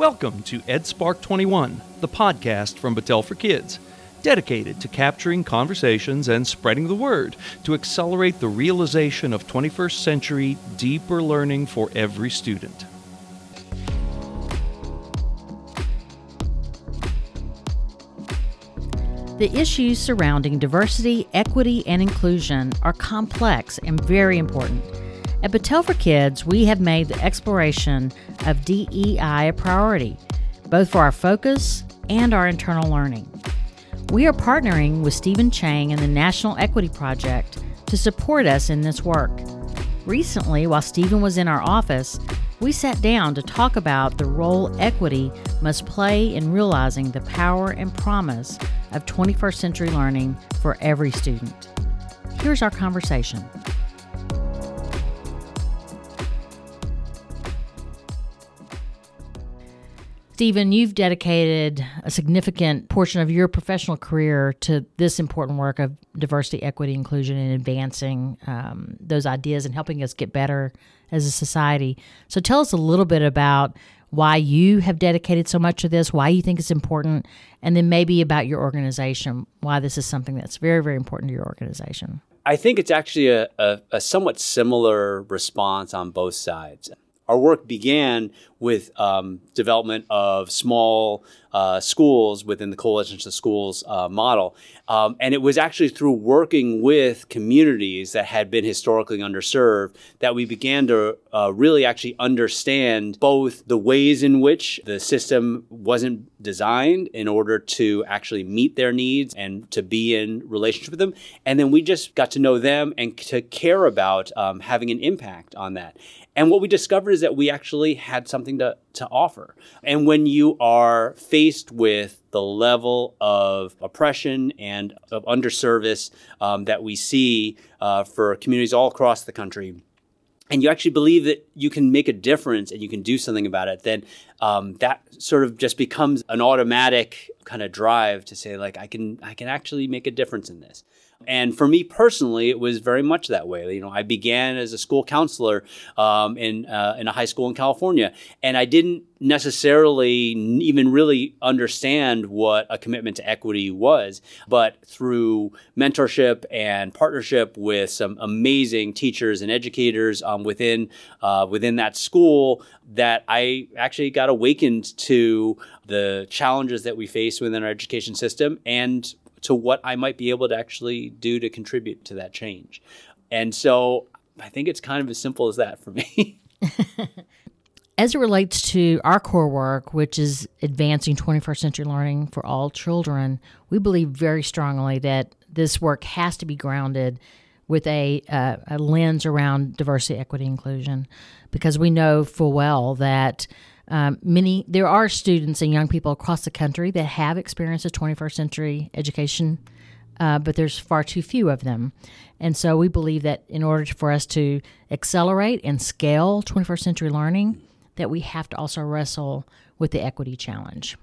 Welcome to EdSpark 21, the podcast from Battelle for Kids, dedicated to capturing conversations and spreading the word to accelerate the realization of 21st century deeper learning for every student. The issues surrounding diversity, equity, and inclusion are complex and very important. At Battelle for Kids, we have made the exploration of DEI a priority, both for our focus and our internal learning. We are partnering with Stephen Chang and the National Equity Project to support us in this work. Recently, while Stephen was in our office, we sat down to talk about the role equity must play in realizing the power and promise of 21st century learning for every student. Here's our conversation. Stephen, you've dedicated a significant portion of your professional career to this important work of diversity, equity, inclusion, and advancing um, those ideas and helping us get better as a society. So, tell us a little bit about why you have dedicated so much to this, why you think it's important, and then maybe about your organization, why this is something that's very, very important to your organization. I think it's actually a, a, a somewhat similar response on both sides our work began with um, development of small uh, schools within the coalitions of schools uh, model. Um, and it was actually through working with communities that had been historically underserved that we began to uh, really actually understand both the ways in which the system wasn't designed in order to actually meet their needs and to be in relationship with them. And then we just got to know them and to care about um, having an impact on that and what we discovered is that we actually had something to, to offer. And when you are faced with the level of oppression and of underservice um, that we see uh, for communities all across the country, and you actually believe that you can make a difference and you can do something about it, then um, that sort of just becomes an automatic kind of drive to say, like, I can, I can actually make a difference in this. And for me personally, it was very much that way. You know, I began as a school counselor um, in uh, in a high school in California, and I didn't necessarily even really understand what a commitment to equity was. But through mentorship and partnership with some amazing teachers and educators um, within uh, within that school, that I actually got awakened to the challenges that we face within our education system and to what I might be able to actually do to contribute to that change. And so I think it's kind of as simple as that for me. as it relates to our core work, which is advancing 21st century learning for all children, we believe very strongly that this work has to be grounded with a, uh, a lens around diversity, equity, inclusion, because we know full well that um, many there are students and young people across the country that have experienced a 21st century education, uh, but there's far too few of them. And so we believe that in order for us to accelerate and scale 21st century learning, that we have to also wrestle with the equity challenge.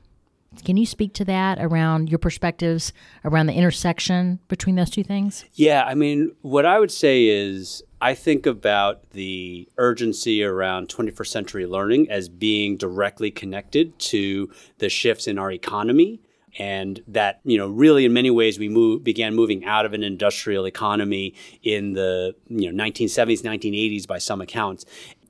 Can you speak to that around your perspectives around the intersection between those two things? Yeah, I mean, what I would say is I think about the urgency around 21st century learning as being directly connected to the shifts in our economy and that you know really in many ways we move, began moving out of an industrial economy in the you know 1970s 1980s by some accounts.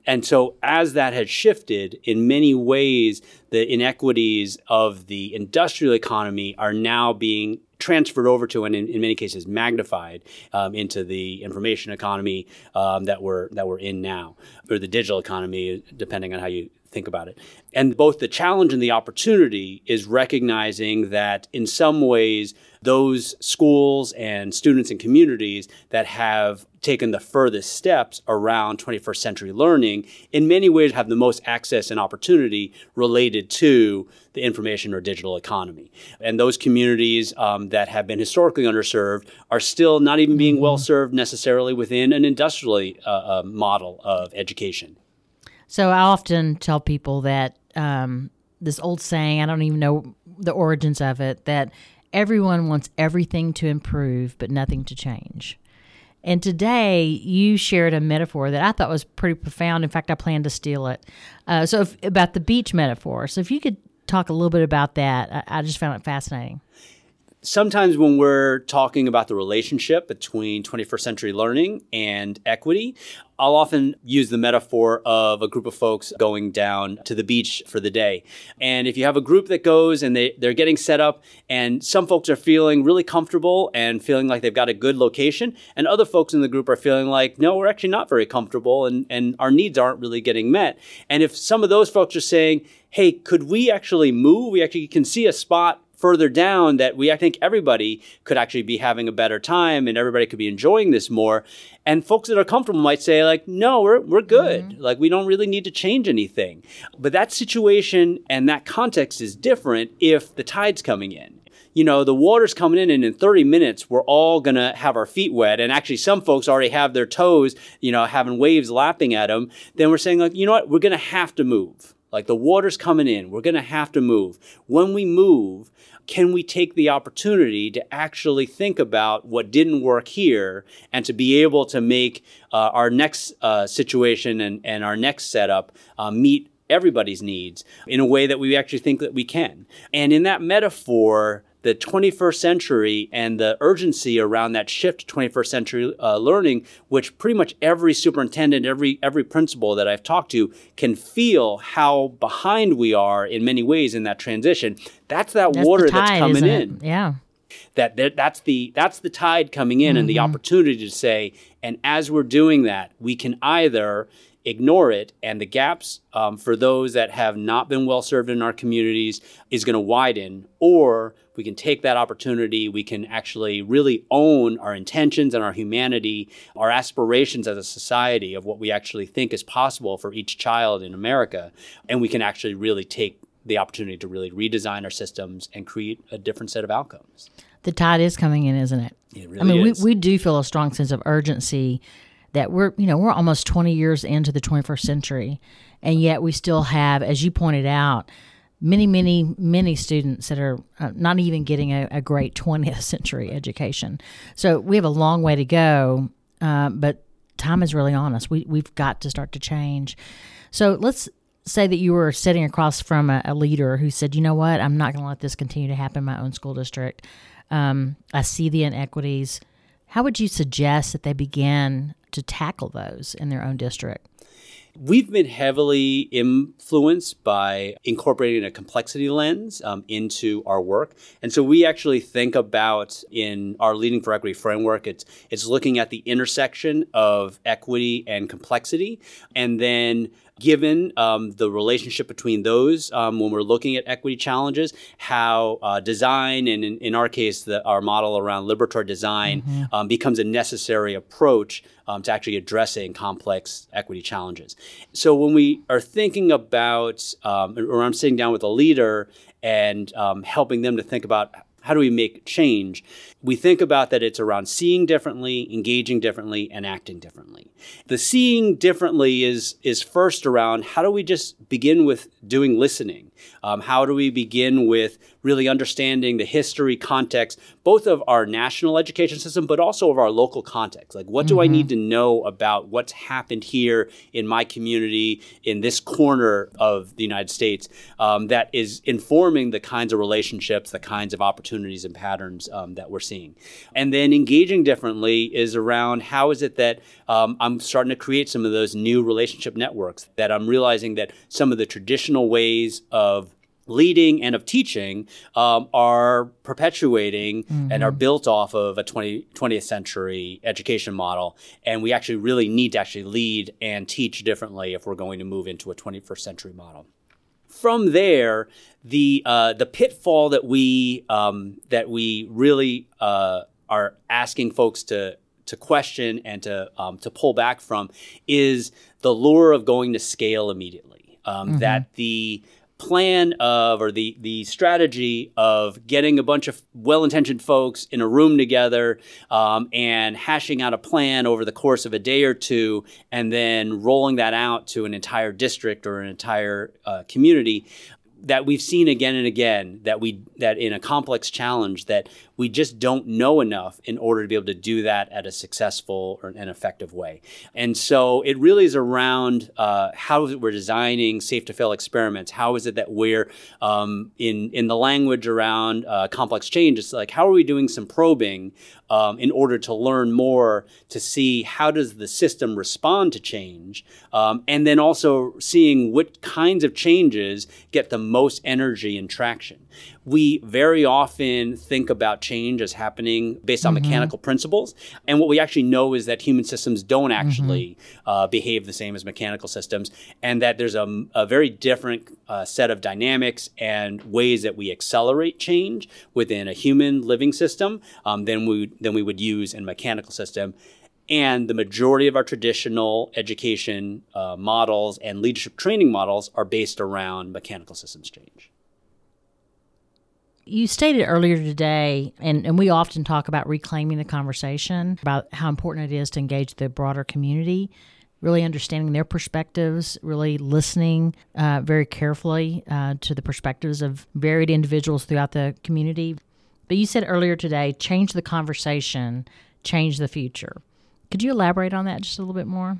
And so, as that had shifted, in many ways, the inequities of the industrial economy are now being transferred over to and in, in many cases magnified um, into the information economy um, that we're that we're in now or the digital economy depending on how you think about it. And both the challenge and the opportunity is recognizing that in some ways those schools and students and communities that have taken the furthest steps around 21st century learning in many ways have the most access and opportunity related to the information or digital economy. And those communities um, that have been historically underserved are still not even being well served necessarily within an industrial uh, uh, model of education so i often tell people that um, this old saying i don't even know the origins of it that everyone wants everything to improve but nothing to change And today you shared a metaphor that I thought was pretty profound. In fact, I plan to steal it. Uh, so, if, about the beach metaphor. So, if you could talk a little bit about that, I, I just found it fascinating sometimes when we're talking about the relationship between 21st century learning and equity, I'll often use the metaphor of a group of folks going down to the beach for the day. And if you have a group that goes and they, they're getting set up, and some folks are feeling really comfortable and feeling like they've got a good location, and other folks in the group are feeling like, no, we're actually not very comfortable and, and our needs aren't really getting met. And if some of those folks are saying, hey, could we actually move? We actually can see a spot further down that we I think everybody could actually be having a better time and everybody could be enjoying this more. And folks that are comfortable might say like, no, we're we're good. Mm-hmm. Like we don't really need to change anything. But that situation and that context is different if the tide's coming in you know, the water's coming in and in 30 minutes, we're all to have our feet wet. And actually, some folks already have their toes, you know, having waves lapping at them. Then we're saying, like, you know what? We're to have to move. Like the water's coming in. We're going to have to move. When we move, can we take the opportunity to actually think about what didn't work here and to be able to make uh, our next uh, situation and, and our next setup uh, meet everybody's needs in a way that we actually think that we can? And in that metaphor, the 21st century and the urgency around that shift to 21st century uh, learning, which pretty much every superintendent, every every principal that I've talked to can feel how behind we are in many ways in that transition. That's that that's water tide, that's coming in. Yeah. That, that that's the that's the tide coming in mm-hmm. and the mm-hmm. opportunity to say and as we're doing that we can either ignore it, and the gaps um, for those that have not been well served in our communities is going to widen, or we can take that opportunity, we can actually really own our intentions and our humanity, our aspirations as a society of what we actually think is possible for each child in America, and we can actually really take the opportunity to really redesign our systems and create a different set of outcomes. The tide is coming in, isn't it? it really I mean, we, we do feel a strong sense of urgency that we're you know we're almost 20 years into the 21st century and yet we still have as you pointed out many many many students that are uh, not even getting a, a, great 20th century education. So we have a long way to go uh, but time is really on us. We, we've got to start to change. So let's say that you were sitting across from a, a leader who said you know what? I'm not going to let this continue to happen in my own school district. Um, i see the inequities how would you suggest that they begin to tackle those in their own district? We've been heavily influenced by incorporating a complexity lens um, into our work, and so we actually think about in our Leading for Equity framework. It's it's looking at the intersection of equity and complexity, and then given um, the relationship between those um, when we're looking at equity challenges, how uh, design, and in, in, our case, the, our model around liberatory design mm-hmm. um, becomes a necessary approach um, to actually addressing complex equity challenges. So when we are thinking about, um, or I'm sitting down with a leader and um, helping them to think about how do we make change? We think about that it's around seeing differently, engaging differently, and acting differently. The seeing differently is is first around how do we just begin with doing listening? Um, how do we begin with really understanding the history, context, both of our national education system, but also of our local context? Like, what do mm-hmm. I need to know about what's happened here in my community, in this corner of the United States, um, that is informing the kinds of relationships, the kinds of opportunities and patterns um, that we're seeing? And then engaging differently is around how is it that um, I'm starting to create some of those new relationship networks, that I'm realizing that some of the traditional ways of leading and of teaching um, are perpetuating mm-hmm. and are mm-hmm. built off of a 20, 20th century education model. And we actually really need to actually lead and teach differently if we're going to move into a 21st century model. From there, the uh, the pitfall that we um, that we really uh, are asking folks to to question and to um, to pull back from is the lure of going to scale immediately. Um, mm-hmm. That the plan of or the the strategy of getting a bunch of well-intentioned folks in a room together um, and hashing out a plan over the course of a day or two and then rolling that out to an entire district or an entire uh, community that we've seen again and again that we that in a complex challenge that We just don't know enough in order to be able to do that at a successful or an effective way. And so it really is around uh, how we're designing safe to fail experiments? How is it that we're um, in in the language around uh, complex change? It's like how are we doing some probing um, in order to learn more to see how does the system respond to change, um, and then also seeing what kinds of changes get the most energy and traction. We very often think about change as happening based on mm-hmm. mechanical principles, and what we actually know is that human systems don't actually mm-hmm. uh, behave the same as mechanical systems, and that there's a, a very different uh, set of dynamics and ways that we accelerate change within a human living system um, than we than we would use in a mechanical system. And the majority of our traditional education uh, models and leadership training models are based around mechanical systems change. You stated earlier today, and, and we often talk about reclaiming the conversation about how important it is to engage the broader community, really understanding their perspectives, really listening uh, very carefully uh, to the perspectives of varied individuals throughout the community. But you said earlier today, change the conversation, change the future. Could you elaborate on that just a little bit more?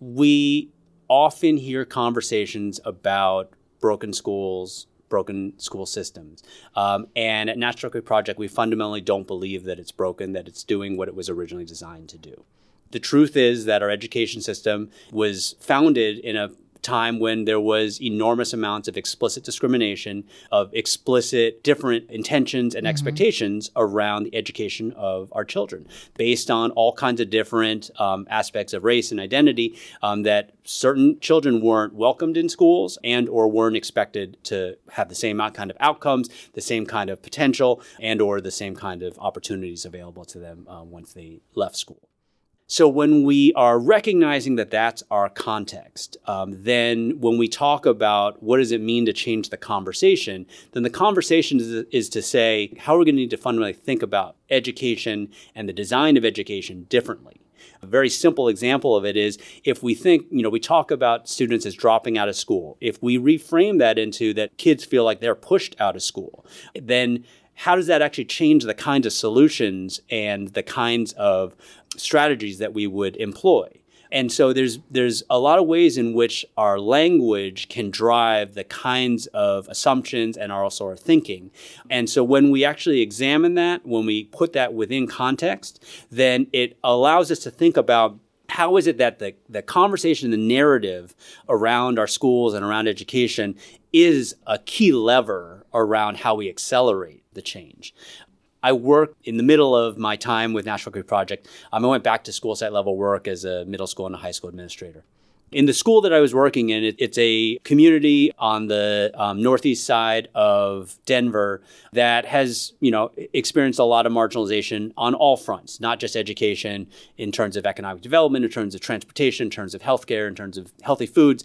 We often hear conversations about broken schools, broken school systems. Um, and at National Equity Project, we fundamentally don't believe that it's broken, that it's doing what it was originally designed to do. The truth is that our education system was founded in a time when there was enormous amounts of explicit discrimination, of explicit different intentions and mm-hmm. expectations around the education of our children, based on all kinds of different um, aspects of race and identity. Um, that certain children weren't welcomed in schools and or weren't expected to have the same kind of outcomes, the same kind of potential, and or the same kind of opportunities available to them uh, once they left school. So when we are recognizing that that's our context, um, then when we talk about what does it mean to change the conversation, then the conversation is, is to say how are we going to need to fundamentally think about education and the design of education differently. A very simple example of it is if we think, you know, we talk about students as dropping out of school. If we reframe that into that kids feel like they're pushed out of school, then how does that actually change the kinds of solutions and the kinds of strategies that we would employ? And so there's there's a lot of ways in which our language can drive the kinds of assumptions and also our thinking. And so when we actually examine that, when we put that within context, then it allows us to think about how is it that the, the conversation, the narrative around our schools and around education is a key lever around how we accelerate the change. I worked in the middle of my time with National Equity Project. Um, I went back to school site level work as a middle school and a high school administrator. In the school that I was working in, it, it's a community on the um, northeast side of Denver that has, you know, experienced a lot of marginalization on all fronts, not just education, in terms of economic development, in terms of transportation, in terms of healthcare, in terms of healthy foods,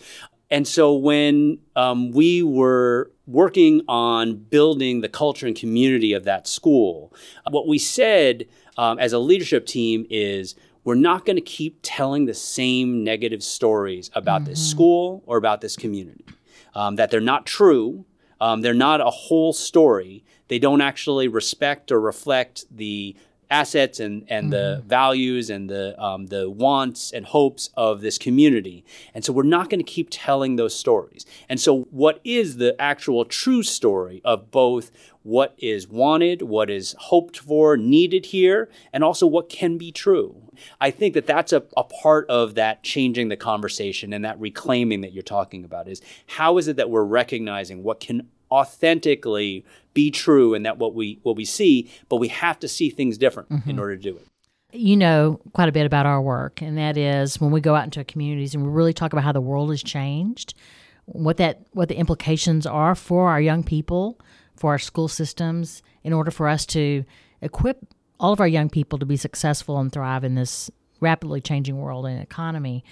and so when um, we were working on building the culture and community of that school, what we said um, as a leadership team is we're not going to keep telling the same negative stories about mm-hmm. this school or about this community, um, that they're not true. Um, they're not a whole story. They don't actually respect or reflect the assets and, and mm-hmm. the values and the, um, the wants and hopes of this community. And so we're not going to keep telling those stories. And so, what is the actual true story of both what is wanted, what is hoped for, needed here, and also what can be true? I think that that's a, a part of that changing the conversation and that reclaiming that you're talking about is how is it that we're recognizing what can authentically be true and that what we what we see, but we have to see things different mm-hmm. in order to do it. You know quite a bit about our work, and that is when we go out into communities and we really talk about how the world has changed, what that what the implications are for our young people, for our school systems, in order for us to equip all of our young people to be successful and thrive in this rapidly changing world and economy.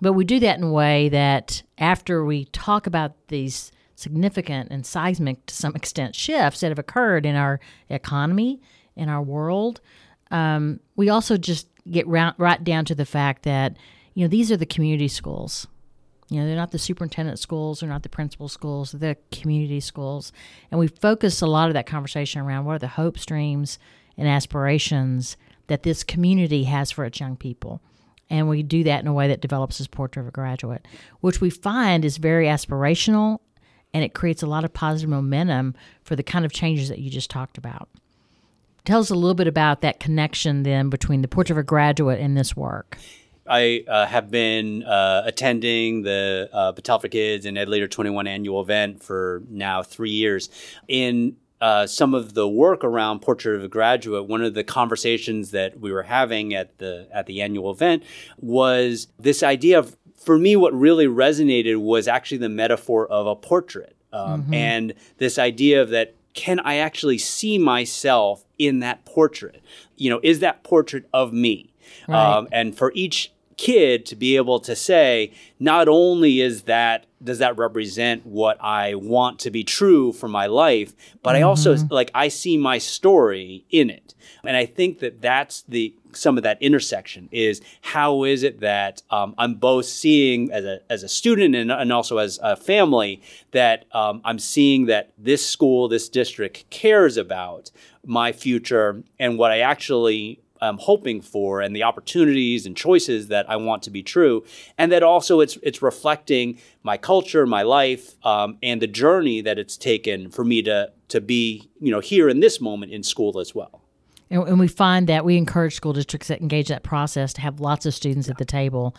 But we do that in a way that after we talk about these significant and seismic to some extent shifts that have occurred in our economy, in our world. Um, we also just get right down to the fact that you know these are the community schools. You know, they're not the superintendent schools, they're not the principal schools, they're the community schools. And we focus a lot of that conversation around what are the hope streams and aspirations that this community has for its young people. And we do that in a way that develops this portrait of a graduate, which we find is very aspirational and it creates a lot of positive momentum for the kind of changes that you just talked about. Tell us a little bit about that connection then between the portrait of a graduate and this work. I uh, have been uh, attending the uh, Battelle for Kids and Ed Leader 21 annual event for now three years. In uh, some of the work around Portrait of a Graduate, one of the conversations that we were having at the at the annual event was this idea of, for me, what really resonated was actually the metaphor of a portrait, um, mm-hmm. and this idea of that can I actually see myself in that portrait? You know, is that portrait of me? Right. Um, and for each kid to be able to say not only is that does that represent what I want to be true for my life, but mm-hmm. I also mm-hmm. like I see my story in it, and I think that that's the some of that intersection is how is it that um, I'm both seeing as a as a student and, and also as a family that um, I'm seeing that this school, this district cares about my future and what I actually I'm hoping for and the opportunities and choices that I want to be true, and that also it's it's reflecting my culture, my life, um, and the journey that it's taken for me to to be you know here in this moment in school as well. And, and we find that we encourage school districts that engage that process to have lots of students yeah. at the table.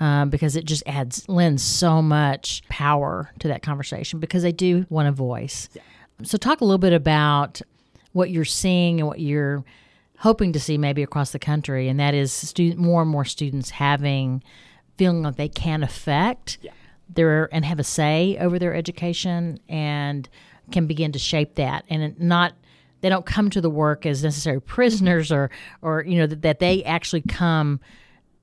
Um, because it just adds lends so much power to that conversation because they do want a voice. Yeah. So talk a little bit about what you're seeing and what you're hoping to see maybe across the country, and that is student, more and more students having feeling like they can affect yeah. their and have a say over their education and can begin to shape that. And not they don't come to the work as necessary prisoners or or you know that, that they actually come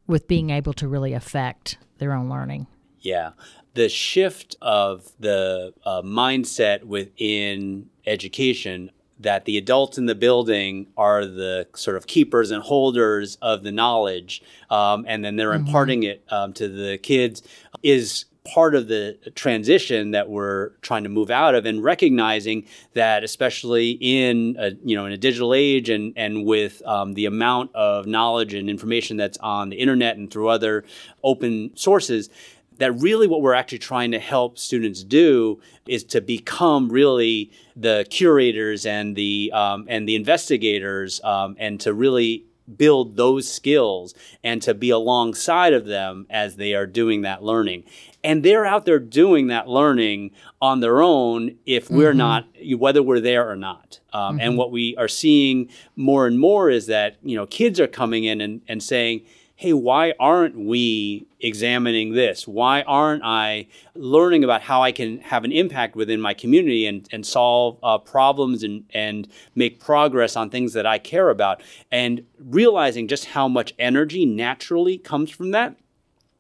with being able to really affect their own learning. Yeah. The shift of the uh, mindset within education that the adults in the building are the sort of keepers and holders of the knowledge, um, and then they're mm-hmm. imparting it um, to the kids is part of the transition that we're trying to move out of and recognizing that especially in a, you know in a digital age and and with um, the amount of knowledge and information that's on the internet and through other open sources that really what we're actually trying to help students do is to become really the curators and the um, and the investigators um, and to really build those skills and to be alongside of them as they are doing that learning and they're out there doing that learning on their own if we're mm-hmm. not whether we're there or not um, mm-hmm. and what we are seeing more and more is that you know kids are coming in and, and saying hey, why aren't we examining this? Why aren't I learning about how I can have an impact within my community and, and solve uh, problems and, and make progress on things that I care about? And realizing just how much energy naturally comes from that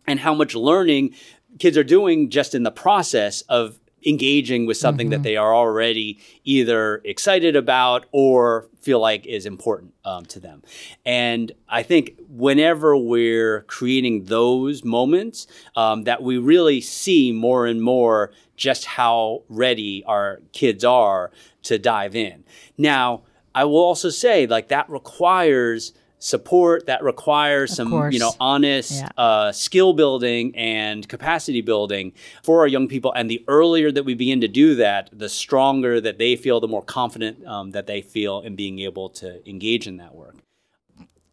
and how much learning kids are doing just in the process of engaging with something mm-hmm. that they are already either excited about or feel like is important um, to them. And I think whenever we're creating those moments, um, that we really see more and more just how ready our kids are to dive in. Now, I will also say, like, that requires support that requires of some course. you know honest yeah. uh, skill building and capacity building for our young people and the earlier that we begin to do that the stronger that they feel the more confident um, that they feel in being able to engage in that work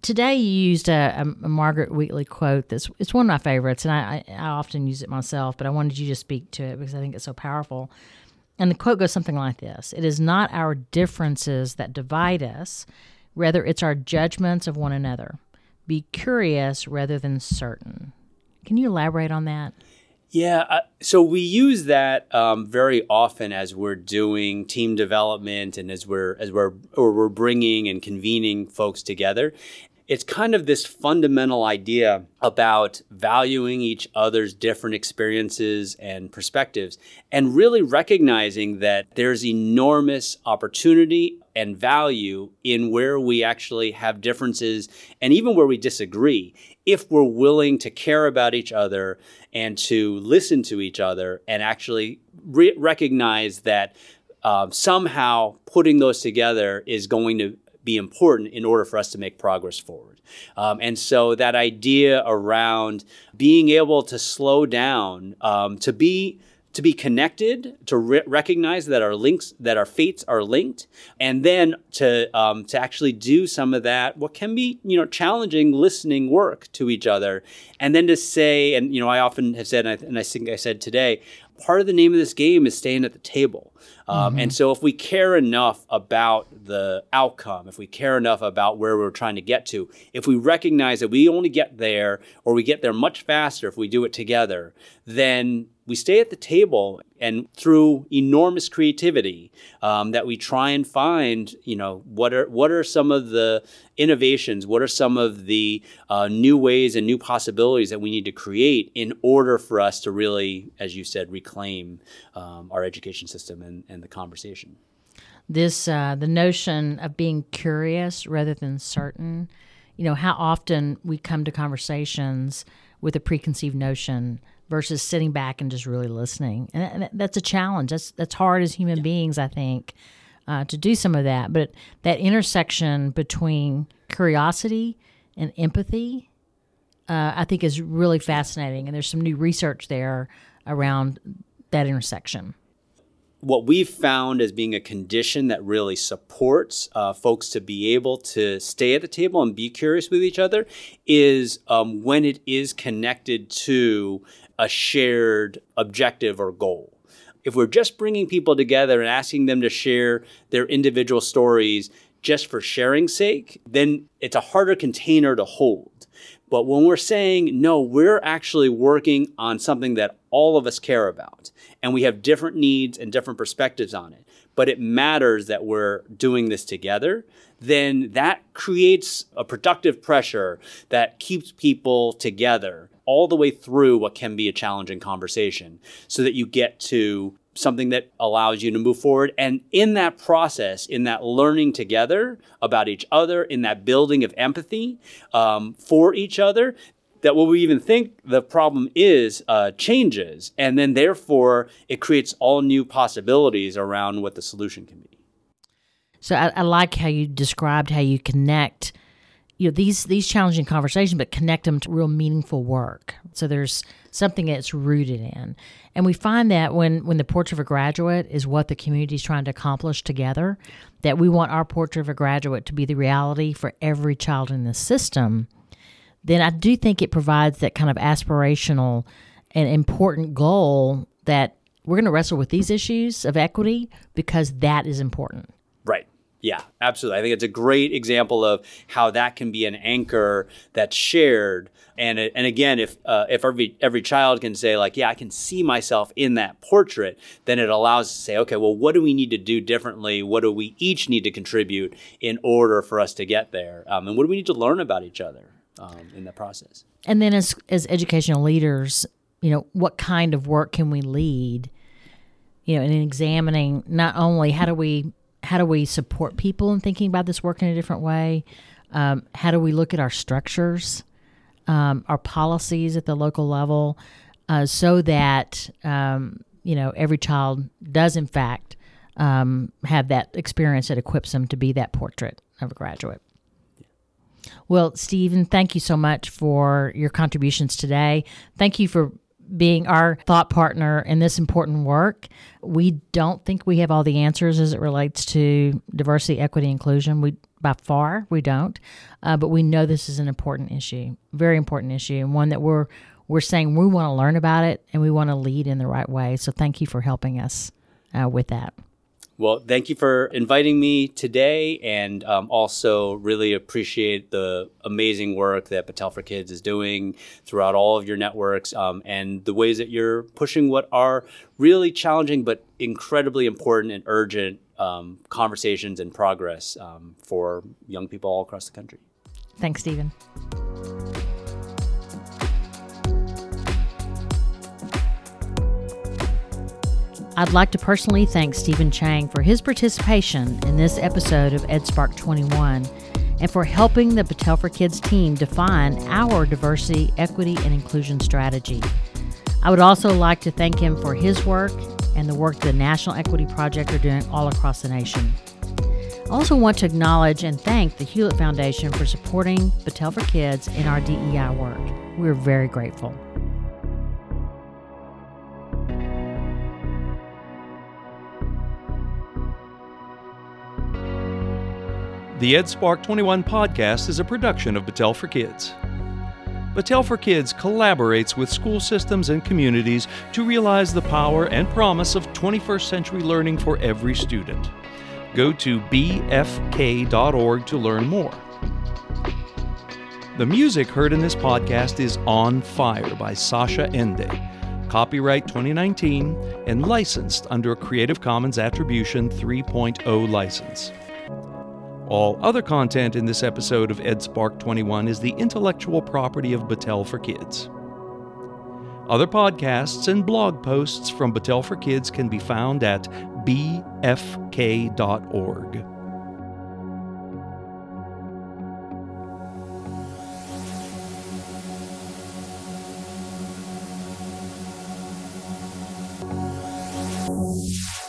today you used a, a, margaret wheatley quote that's it's one of my favorites and I, I, I often use it myself but i wanted you to speak to it because i think it's so powerful and the quote goes something like this it is not our differences that divide us Rather, it's our judgments of one another. Be curious rather than certain. Can you elaborate on that? Yeah, so we use that um, very often as we're doing team development and as we're as we're or we're bringing and convening folks together. It's kind of this fundamental idea about valuing each other's different experiences and perspectives and really recognizing that there's enormous opportunity and value in where we actually have differences and even where we disagree if we're willing to care about each other and to listen to each other and actually re- recognize that um, somehow putting those together is going to be important in order for us to make progress forward. Um, and so that idea around being able to slow down, um, to be to be connected, to re- recognize that our links, that our fates are linked, and then to um, to actually do some of that what can be you know challenging listening work to each other, and then to say, and you know I often have said, and I, and I think I said today, part of the name of this game is staying at the table. Um, mm-hmm. And so, if we care enough about the outcome, if we care enough about where we're trying to get to, if we recognize that we only get there or we get there much faster if we do it together, then we stay at the table and through enormous creativity um, that we try and find you know what are what are some of the innovations? What are some of the uh, new ways and new possibilities that we need to create in order for us to really as you said reclaim um, our education system and, and the conversation? This uh, the notion of being curious rather than certain you know how often we come to conversations with a preconceived notion versus sitting back and just really listening. And that's a challenge. That's that's hard as human yeah. beings, I think, uh, to do some of that. But that intersection between curiosity and empathy, uh, I think, is really fascinating. And there's some new research there around that intersection what we've found as being a condition that really supports uh, folks to be able to stay at the table and be curious with each other is um, when it is connected to a shared objective or goal. If we're just bringing people together and asking them to share their individual stories just for sharing's sake, then it's a harder container to hold. But when we're saying, no, we're actually working on something that all of us care about, and we have different needs and different perspectives on it, but it matters that we're doing this together, then that creates a productive pressure that keeps people together all the way through what can be a challenging conversation so that you get to something that allows you to move forward. And in that process, in that learning together about each other, in that building of empathy um, for each other, that what we even think the problem is uh, changes. And then therefore, it creates all new possibilities around what the solution can be. So I, I like how you described how you connect you know these these challenging conversations but connect them to real meaningful work. So there's something that's rooted in. And we find that when when the portrait of a graduate is what the community is trying to accomplish together that we want our portrait of a graduate to be the reality for every child in the system then i do think it provides that kind of aspirational and important goal that we're going to wrestle with these issues of equity because that is important yeah, absolutely. I think it's a great example of how that can be an anchor that's shared. And and again, if uh, if every every child can say like, yeah, I can see myself in that portrait, then it allows to say, okay, well, what do we need to do differently? What do we each need to contribute in order for us to get there? Um, and what do we need to learn about each other um, in that process? And then as as educational leaders, you know, what kind of work can we lead? You know, in examining not only how do we how do we support people in thinking about this work in a different way? Um, how do we look at our structures, um, our policies at the local level, uh, so that um, you know every child does in fact um, have that experience that equips them to be that portrait of a graduate. Well, Stephen, thank you so much for your contributions today. Thank you for being our thought partner in this important work. We don't think we have all the answers as it relates to diversity, equity, inclusion. We by far we don't, uh, but we know this is an important issue, very important issue, and one that we're we're saying we want to learn about it and we want to lead in the right way. So thank you for helping us uh, with that. Well, thank you for inviting me today, and um, also really appreciate the amazing work that Battelle for Kids is doing throughout all of your networks um, and the ways that you're pushing what are really challenging but incredibly important and urgent um, conversations and progress um, for young people all across the country. Thanks, Stephen. I'd like to personally thank Stephen Chang for his participation in this episode of EdSpark 21 and for helping the Battelle for Kids team define our diversity, equity, and inclusion strategy. I would also like to thank him for his work and the work the National Equity Project are doing all across the nation. I also want to acknowledge and thank the Hewlett Foundation for supporting Battelle for Kids in our DEI work. We're very grateful. The EdSpark 21 podcast is a production of Battelle for Kids. Battelle for Kids collaborates with school systems and communities to realize the power and promise of 21st century learning for every student. Go to bfk.org to learn more. The music heard in this podcast is On Fire by Sascha Ende, copyright 2019, and licensed under a Creative Commons Attribution 3.0 license. All other content in this episode of EdSpark 21 is the intellectual property of Battelle for Kids. Other podcasts and blog posts from Battelle for Kids can be found at bfk.org.